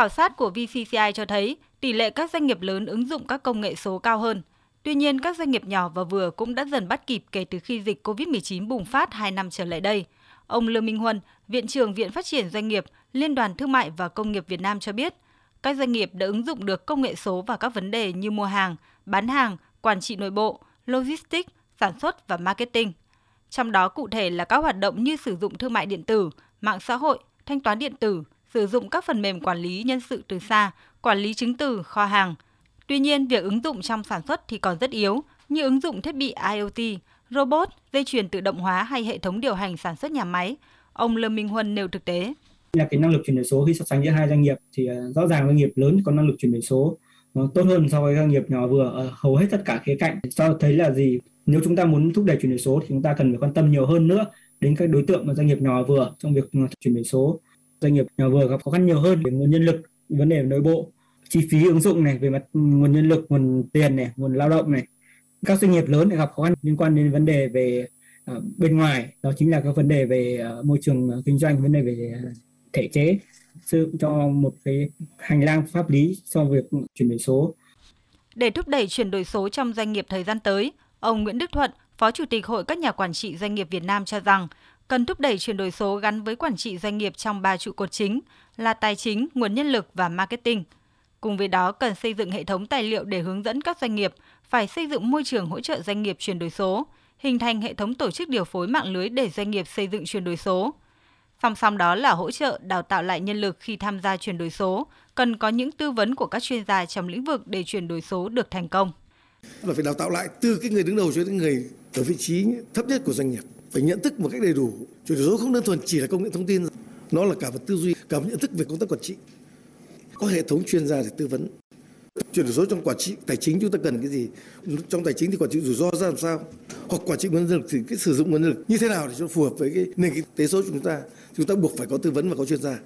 Khảo sát của VCCI cho thấy tỷ lệ các doanh nghiệp lớn ứng dụng các công nghệ số cao hơn. Tuy nhiên, các doanh nghiệp nhỏ và vừa cũng đã dần bắt kịp kể từ khi dịch COVID-19 bùng phát 2 năm trở lại đây. Ông Lương Minh Huân, Viện trưởng Viện Phát triển Doanh nghiệp, Liên đoàn Thương mại và Công nghiệp Việt Nam cho biết, các doanh nghiệp đã ứng dụng được công nghệ số vào các vấn đề như mua hàng, bán hàng, quản trị nội bộ, logistics, sản xuất và marketing. Trong đó cụ thể là các hoạt động như sử dụng thương mại điện tử, mạng xã hội, thanh toán điện tử, sử dụng các phần mềm quản lý nhân sự từ xa, quản lý chứng từ, kho hàng. Tuy nhiên, việc ứng dụng trong sản xuất thì còn rất yếu, như ứng dụng thiết bị IoT, robot, dây chuyền tự động hóa hay hệ thống điều hành sản xuất nhà máy. Ông Lương Minh Huân nêu thực tế. Là cái năng lực chuyển đổi số khi so sánh giữa hai doanh nghiệp thì à, rõ ràng doanh nghiệp lớn có năng lực chuyển đổi số tốt hơn so với doanh nghiệp nhỏ vừa ở hầu hết tất cả khía cạnh. Cho thấy là gì? Nếu chúng ta muốn thúc đẩy chuyển đổi số thì chúng ta cần phải quan tâm nhiều hơn nữa đến các đối tượng mà doanh nghiệp nhỏ vừa trong việc chuyển đổi số. Doanh nghiệp nhỏ vừa gặp khó khăn nhiều hơn về nguồn nhân lực, vấn đề nội bộ, chi phí ứng dụng này về mặt nguồn nhân lực, nguồn tiền này, nguồn lao động này. Các doanh nghiệp lớn lại gặp khó khăn liên quan đến vấn đề về uh, bên ngoài, đó chính là các vấn đề về uh, môi trường à, kinh doanh, vấn đề về uh, thể chế sự cho một cái hành lang pháp lý cho việc chuyển đổi số. Để thúc đẩy chuyển đổi số trong doanh nghiệp thời gian tới, ông Nguyễn Đức Thuận, Phó Chủ tịch Hội các nhà quản trị doanh nghiệp Việt Nam cho rằng cần thúc đẩy chuyển đổi số gắn với quản trị doanh nghiệp trong ba trụ cột chính là tài chính, nguồn nhân lực và marketing. Cùng với đó cần xây dựng hệ thống tài liệu để hướng dẫn các doanh nghiệp phải xây dựng môi trường hỗ trợ doanh nghiệp chuyển đổi số, hình thành hệ thống tổ chức điều phối mạng lưới để doanh nghiệp xây dựng chuyển đổi số. Song song đó là hỗ trợ đào tạo lại nhân lực khi tham gia chuyển đổi số, cần có những tư vấn của các chuyên gia trong lĩnh vực để chuyển đổi số được thành công. Là phải đào tạo lại từ cái người đứng đầu cho đến người ở vị trí thấp nhất của doanh nghiệp, phải nhận thức một cách đầy đủ. Chuyển đổi số không đơn thuần chỉ là công nghệ thông tin, nó là cả một tư duy, cả một nhận thức về công tác quản trị. Có hệ thống chuyên gia để tư vấn. Chuyển đổi số trong quản trị tài chính chúng ta cần cái gì? Trong tài chính thì quản trị rủi ro ra làm sao? Hoặc quản trị nguồn nhân lực thì cái sử dụng nguồn nhân lực như thế nào để cho phù hợp với cái nền kinh tế số của chúng ta? Chúng ta buộc phải có tư vấn và có chuyên gia.